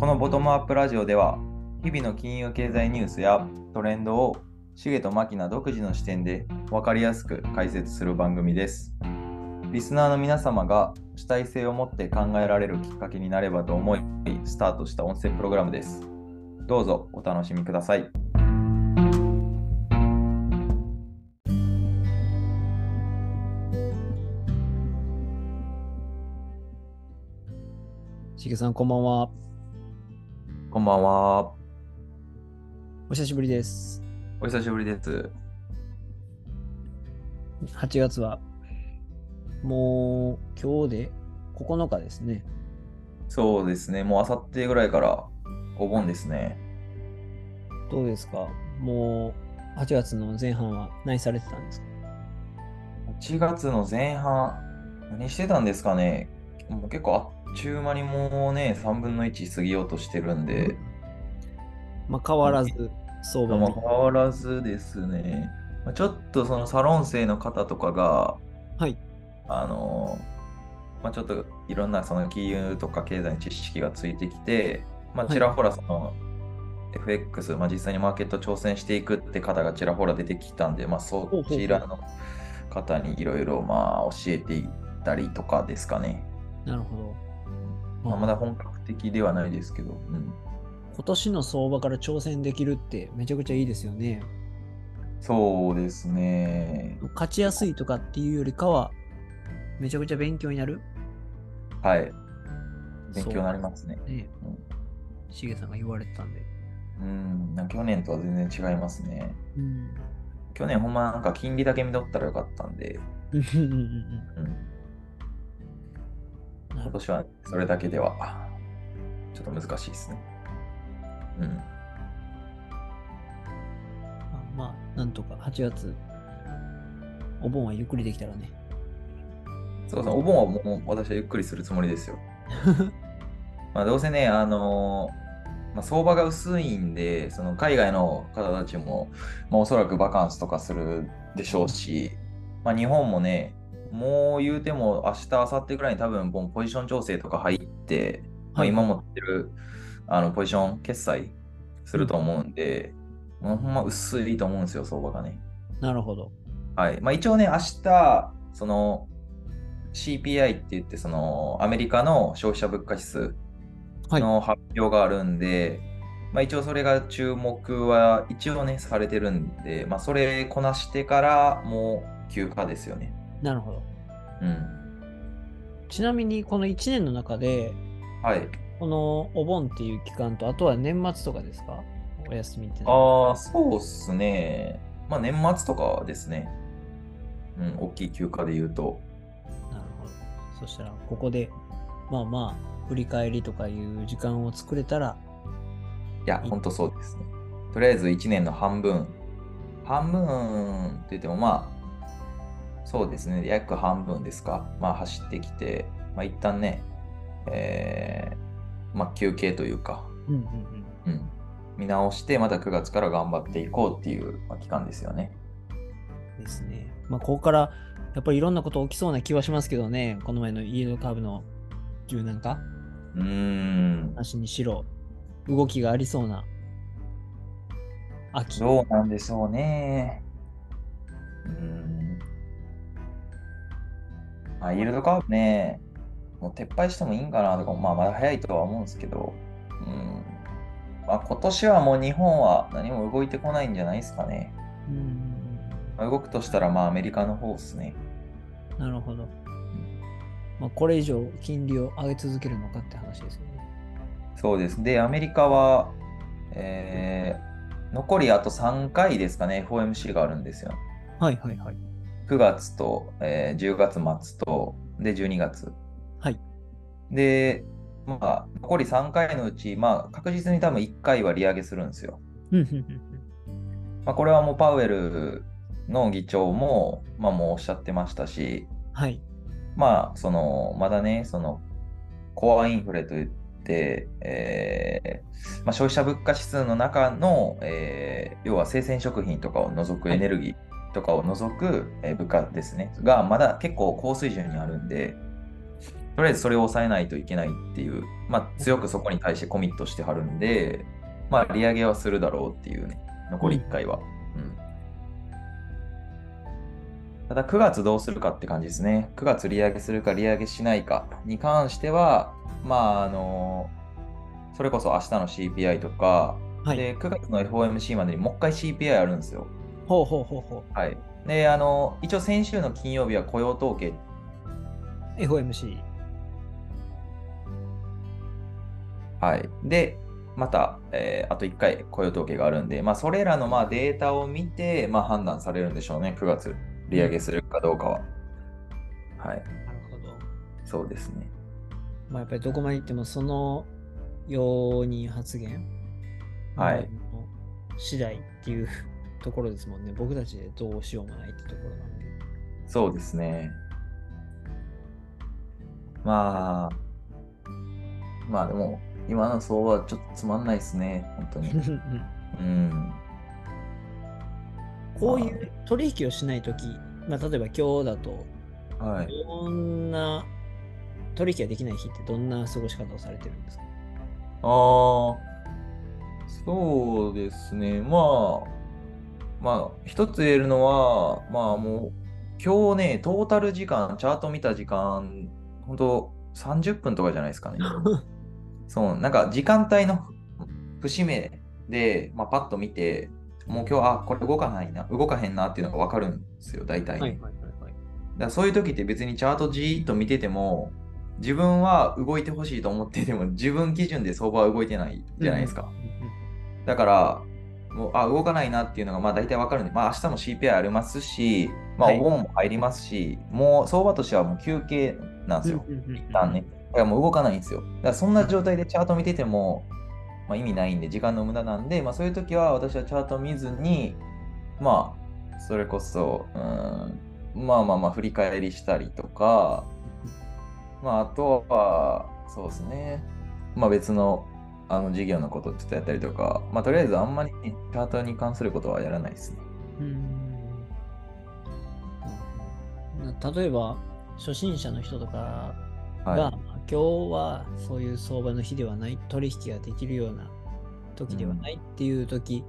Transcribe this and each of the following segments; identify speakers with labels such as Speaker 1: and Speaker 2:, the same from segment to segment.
Speaker 1: このボトムアップラジオでは、日々の金融経済ニュースやトレンドをシゲとマキナ独自の視点で分かりやすく解説する番組です。リスナーの皆様が主体性を持って考えられるきっかけになればと思い、スタートした音声プログラムです。どうぞお楽しみください。
Speaker 2: しげさん、こんばんは。
Speaker 1: こんばんは。
Speaker 2: お久しぶりです。
Speaker 1: お久しぶりです。
Speaker 2: 8月は、もう今日で9日ですね。
Speaker 1: そうですね、もうあさってぐらいからお盆ですね。
Speaker 2: どうですか？もう8月の前半は何されてたんですか
Speaker 1: ？1月の前半、何してたんですかねもう結構あっちゅう間にもうね、3分の1過ぎようとしてるんで、
Speaker 2: まあ変わらず相場
Speaker 1: まあ、
Speaker 2: も。
Speaker 1: 変わらずですね、まあちょっとそのサロン生の方とかが、
Speaker 2: はい。
Speaker 1: あのまあ、ちょっといろんなその金融とか経済の知識がついてきて、まあ、
Speaker 2: はい
Speaker 1: ちらほらその FX、まあ、実際にマーケット挑戦していくって方がちらほら出てきたんで、まあ、そちらの方にいろいろまあ教えていったりとかですかね。
Speaker 2: なるほど。
Speaker 1: まあ、まだ本格的ではないですけど、うん、
Speaker 2: 今年の相場から挑戦できるってめちゃくちゃいいですよね。
Speaker 1: そうですね。
Speaker 2: 勝ちやすいとかっていうよりかは、めちゃくちゃ勉強になる
Speaker 1: はい。勉強になりますね。
Speaker 2: ね
Speaker 1: うん
Speaker 2: しげさんが言われてたんで。
Speaker 1: うん、なんか去年とは全然違いますね。
Speaker 2: うん。
Speaker 1: 去年ほんまなんか金利だけ見とったらよかったんで、
Speaker 2: うん
Speaker 1: 今年はそれだけではちょっと難しいですね。うん。
Speaker 2: まあ、まあ、なんとか8月、お盆はゆっくりできたらね。
Speaker 1: そうそう、お盆はもう私はゆっくりするつもりですよ。まあどうせね、あのーまあ、相場が薄いんで、その海外の方たちも、まあ、おそらくバカンスとかするでしょうし、まあ、日本もね、もう言うても明日、明後日ぐらいに多分もうポジション調整とか入って、まあ、今持ってるあのポジション決済すると思うんで、もうほんま薄いと思うんですよ、相場がね。
Speaker 2: なるほど。
Speaker 1: はい。まあ、一応ね、明日、その CPI って言って、そのアメリカの消費者物価指数
Speaker 2: はい。
Speaker 1: の発表があるんで、まあ、一応それが注目は一応ね、されてるんで、まあ、それこなしてからもう休暇ですよね。
Speaker 2: なるほど。
Speaker 1: うん。
Speaker 2: ちなみに、この1年の中で、
Speaker 1: はい。
Speaker 2: このお盆っていう期間と、あとは年末とかですか？お休みって。
Speaker 1: ああ、そうっすね。まあ、年末とかですね。うん、大きい休暇で言うと。
Speaker 2: なるほど。そしたら、ここで、まあまあ、振り返りとかいう時間を作れたら、
Speaker 1: いや、ほんとそうですね。とりあえず1年の半分。半分って言ってもまあ、そうですね。約半分ですか。まあ走ってきて、まあ一旦ね、えー、まあ休憩というか、
Speaker 2: うんうんうん。
Speaker 1: うん、見直して、また9月から頑張っていこうっていう、まあ、期間ですよね。
Speaker 2: ですね。まあ、ここから、やっぱりいろんなこと起きそうな気はしますけどね。この前のイエローカーブの柔軟化
Speaker 1: うーん、
Speaker 2: なしにしろ、動きがありそうな秋。
Speaker 1: どうなんでしょうね。うーん。まあ、イールドカーブね、もう撤廃してもいいんかなとか、まあ、まだ早いとは思うんですけど、うん。まあ、今年はもう日本は何も動いてこないんじゃないですかね。
Speaker 2: うん
Speaker 1: まあ動くとしたら、まあ、アメリカの方ですね。
Speaker 2: なるほど。まあ、これ以上金利を上げ続けるのかって話ですよね。
Speaker 1: そうです。で、アメリカは、えー残りあと3回ですかね、FOMC があるんですよ。
Speaker 2: はいはいはい。
Speaker 1: 9月と、えー10月末と、で、12月。
Speaker 2: はい。
Speaker 1: で、まあ、残り3回のうち、まあ、確実に多分1回は利上げするんですよ。まあ、これはもうパウエルの議長も、まあ、もうおっしゃってましたし、
Speaker 2: はい。
Speaker 1: まあ、その、まだね、その、コアインフレといって、えーまあ、消費者物価指数の中の、えー要は生鮮食品とかを除く
Speaker 2: はい
Speaker 1: エネルギーとかを除く、えー物価ですね、がまだ結構高水準にあるんで、とりあえずそれを抑えないといけないっていう、まあ、強くそこに対してコミットしてはるんで、まあ、利上げはするだろうっていうね、残り1回は。うんただ9月どうするかって感じですね。9月利上げするか利上げしないかに関しては、まあ、あの、それこそ明日の CPI とか、
Speaker 2: はい。
Speaker 1: で、9月の FOMC までにもう一回 CPI あるんですよ。
Speaker 2: ほうほうほうほ
Speaker 1: はい。で、あの、一応先週の金曜日は雇用統計、
Speaker 2: う。FOMC。
Speaker 1: はい。で、また、えーあと1回雇用統計があるんで、まあ、それらのまあデータを見て、まあ、判断されるんでしょうね、9月、利上げするかどうかは。はい。
Speaker 2: なるほど。
Speaker 1: そうですね。
Speaker 2: まあ、やっぱりどこまで行ってもその容認発言
Speaker 1: はい
Speaker 2: まあ次第っていうところですもんね。僕たちでどうしようもないってところなんで。
Speaker 1: そうですね。まあ、まあでも、今の相場はちょっとつまんないですね、本当に。うん。
Speaker 2: こういう取引をしないとき、まあ、例えば今日だと、
Speaker 1: はい。
Speaker 2: どんな取引ができない日ってどんな過ごし方をされてるんですか？
Speaker 1: ああ、そうですね。まあ、まあ、一つ言えるのは、まあもう、今日ね、トータル時間、チャート見た時間、本当30分とかじゃないですかね。そう、なんか時間帯の節目で、まあ、パッと見て、もう今日、あ、これ動かないな、動かへんなっていうのが分かるんですよ、大体。
Speaker 2: はいはいはいはい。
Speaker 1: だからそういう時って別にチャートじーっと見てても、自分は動いてほしいと思ってても、自分基準で相場は動いてないじゃないですか。だから、もうあ動かないなっていうのがまあ大体わかるんで、まあ明日も CPI ありますし、まあ
Speaker 2: はい
Speaker 1: お盆も入りますし、もう相場としてはもう休憩なんですよ。一旦ね。だからもう動かないんですよ。だからそんな状態でチャート見てても、まあ、意味ないんで、時間の無駄なんで、まあそういう時は私はチャート見ずに、まあ、それこそ、うーん、まあまあまあ振り返りしたりとか、まああとは、そうですね、まあ別のあの事業のことちょっとやったりとか、まあとりあえずあんまり、ね、チャートに関することはやらないですね。
Speaker 2: うん例えば、初心者の人とかが、
Speaker 1: はい。
Speaker 2: まあ今日はそういう相場の日ではない、取引ができるような時ではないっていう時、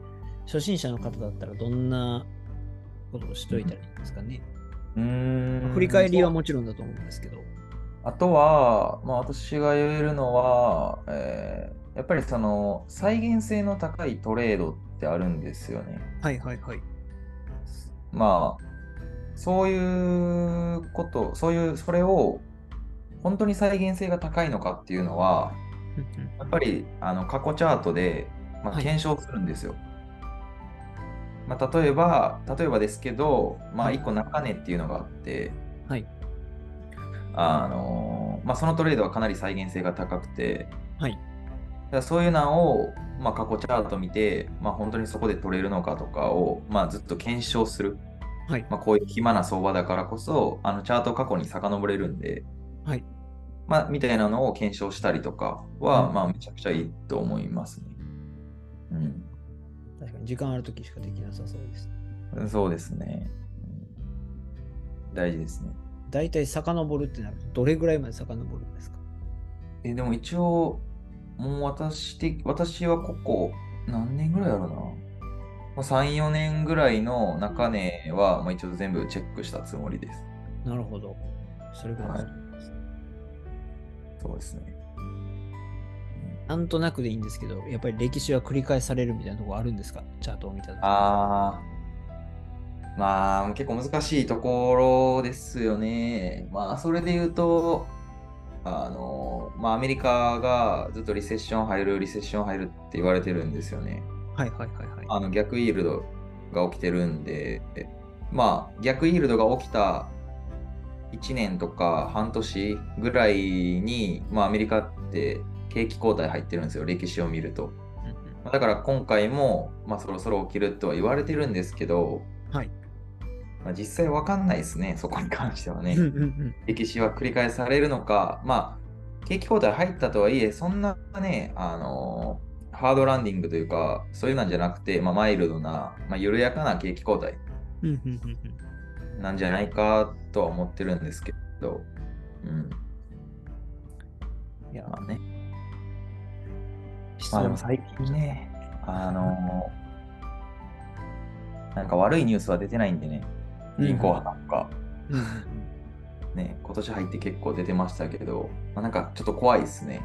Speaker 2: 初心者の方だったらどんなことをしといたらいいんですかね。
Speaker 1: うーん
Speaker 2: 振り返りはもちろんだと思うんですけど。
Speaker 1: あとは、まあ、私が言えるのは、えーやっぱりその再現性の高いトレードってあるんですよね。
Speaker 2: はいはいはい。
Speaker 1: まあ、そういうこと、そういう、それを本当に再現性が高いのかっていうのは、やっぱりあの過去チャートで、まあ、
Speaker 2: はい
Speaker 1: 検証するんですよ。まあ、例えば、例えばですけど、まあ、
Speaker 2: はい
Speaker 1: 1個中値っていうのがあって、
Speaker 2: はい。
Speaker 1: あのまあ、そのトレードはかなり再現性が高くて、
Speaker 2: はい。
Speaker 1: そういうのを、まあ、過去チャート見て、まあ、本当にそこで取れるのかとかを、まあ、ずっと検証する。
Speaker 2: はい。
Speaker 1: まあ、こういう暇な相場だからこそ、あのチャート過去に遡れるんで、
Speaker 2: はい。
Speaker 1: まあ、みたいなのを検証したりとかは、
Speaker 2: うん
Speaker 1: まあ、めちゃくちゃいいと思いますね。
Speaker 2: 確かに時間ある時しかできなさそうです。
Speaker 1: うん。そうですね。うん大事ですね。
Speaker 2: 大体遡るってなると、どれぐらいまで遡るんですか？
Speaker 1: え、でも一応、もう私的、私はここ、何年ぐらいやろうな。まあ3、4年ぐらいの中値は、まあ、一応全部チェックしたつもりです。
Speaker 2: なるほど。それぐらいです、
Speaker 1: はいそうですね。
Speaker 2: なんとなくでいいんですけど、やっぱり歴史は繰り返されるみたいなところあるんですか？チャートを見たとき。
Speaker 1: あー、まあ、結構難しいところですよね。まあ、それで言うと、あの、まあ、アメリカがずっとリセッション入る、リセッション入るって言われてるんですよね。
Speaker 2: はいはいはいはい。
Speaker 1: あの逆イールドが起きてるんで、まあ逆イールドが起きた1年とか半年ぐらいに、まあ、アメリカって景気後退入ってるんですよ、歴史を見ると。だから今回も、まあ、そろそろ起きるとは言われてるんですけど、
Speaker 2: はい
Speaker 1: まあ、実際わかんないですね、そこに関してはね。歴史は繰り返されるのか、まあ、景気後退入ったとはいえ、そんなね、あのハードランディングというか、そういうなんじゃなくて、まあ、マイルドな、まあ、緩やかな景気後退なんじゃないかとは思ってるんですけど、うん。
Speaker 2: いや、
Speaker 1: まあね。
Speaker 2: 質
Speaker 1: まあで
Speaker 2: 問
Speaker 1: も最近ね、あのなんか悪いニュースは出てないんでね、銀行破綻とか、
Speaker 2: うんうん
Speaker 1: ね、今年入って結構出てましたけど、まあ、なんかちょっと怖いですね。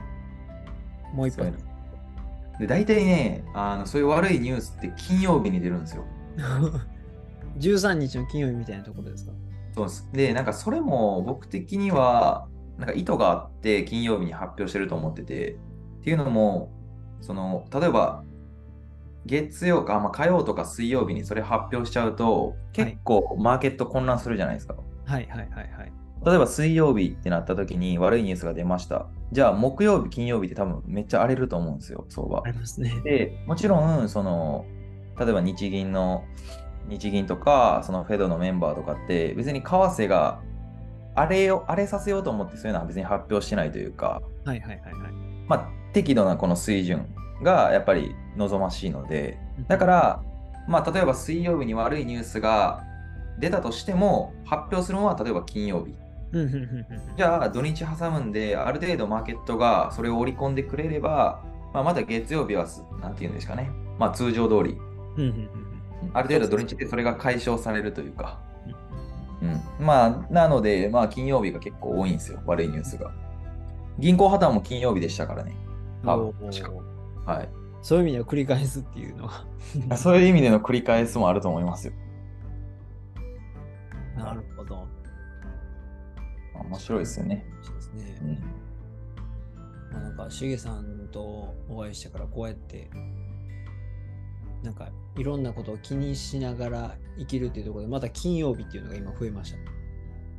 Speaker 2: もう一
Speaker 1: そういう
Speaker 2: 発
Speaker 1: の。で、大体ねあの、そういう悪いニュースって金曜日に出るんですよ。
Speaker 2: 13日の金曜日みたいなところですか？
Speaker 1: そうです。で、なんかそれも僕的には、なんか意図があって金曜日に発表してると思ってて、っていうのも、その、例えば、月曜か、まあ、火曜とか水曜日にそれ発表しちゃうと、結構マーケット混乱するじゃないですか。
Speaker 2: はいはいはいはい。
Speaker 1: 例えば水曜日ってなった時に悪いニュースが出ました。じゃあ木曜日、金曜日って多分めっちゃ荒れると思うんですよ、相場
Speaker 2: あ。りますね。
Speaker 1: で、もちろん、その、例えば日銀の、日銀とか、そのフェドのメンバーとかって、別に為替が荒れよ、荒れさせようと思ってそういうのは別に発表してないというか、
Speaker 2: はいはいはいはい。
Speaker 1: まあ、適度なこの水準がやっぱり望ましいので、だから、まあ、例えば水曜日に悪いニュースが出たとしても、発表するのは例えば金曜日。じゃあ土日挟むんで、ある程度マーケットがそれを織り込んでくれれば、まあ、また月曜日はす、なんていうんですかね、まあ通常通り、ある程度土日でそれが解消されるというか、うん、まあ、なので、まあ金曜日が結構多いんですよ、悪いニュースが。銀行破綻も金曜日でしたからね。
Speaker 2: うん
Speaker 1: 多はい。
Speaker 2: そういう意味では繰り返すっていうのは。
Speaker 1: そういう意味での繰り返すもあると思いますよ。
Speaker 2: なるほど。
Speaker 1: 面白いですよね。
Speaker 2: そうですね。
Speaker 1: うん、
Speaker 2: まあ、なんか、しげさんとお会いしてからこうやって、なんか、いろんなことを気にしながら生きるっていうところで、また金曜日っていうのが今増えまし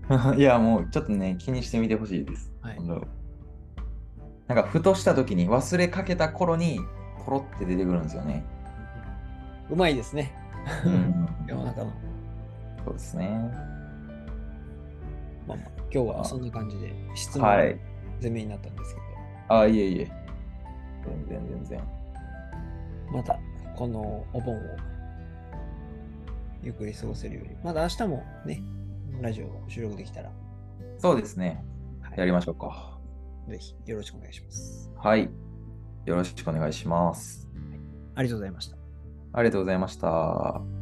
Speaker 2: た。
Speaker 1: いや、もうちょっとね、気にしてみてほしいです。
Speaker 2: はい
Speaker 1: なんか、ふとした時に忘れかけた頃に、ポロって出てくるんですよね。
Speaker 2: うまいですね。
Speaker 1: うん
Speaker 2: 世の中の。
Speaker 1: そうですね。
Speaker 2: まあまあ、今日はそんな感じで質問
Speaker 1: はい
Speaker 2: 攻めになったんですけど、
Speaker 1: あ、いえいえ。全然全然。
Speaker 2: またこのお盆をゆっくり過ごせるように、まだ明日もね、ラジオを収録できたら、
Speaker 1: そうですね。
Speaker 2: はい
Speaker 1: やりましょうか。
Speaker 2: ぜひよろしくお願いします。
Speaker 1: はい。よろしくお願いします。
Speaker 2: ありがとうございました。
Speaker 1: ありがとうございました。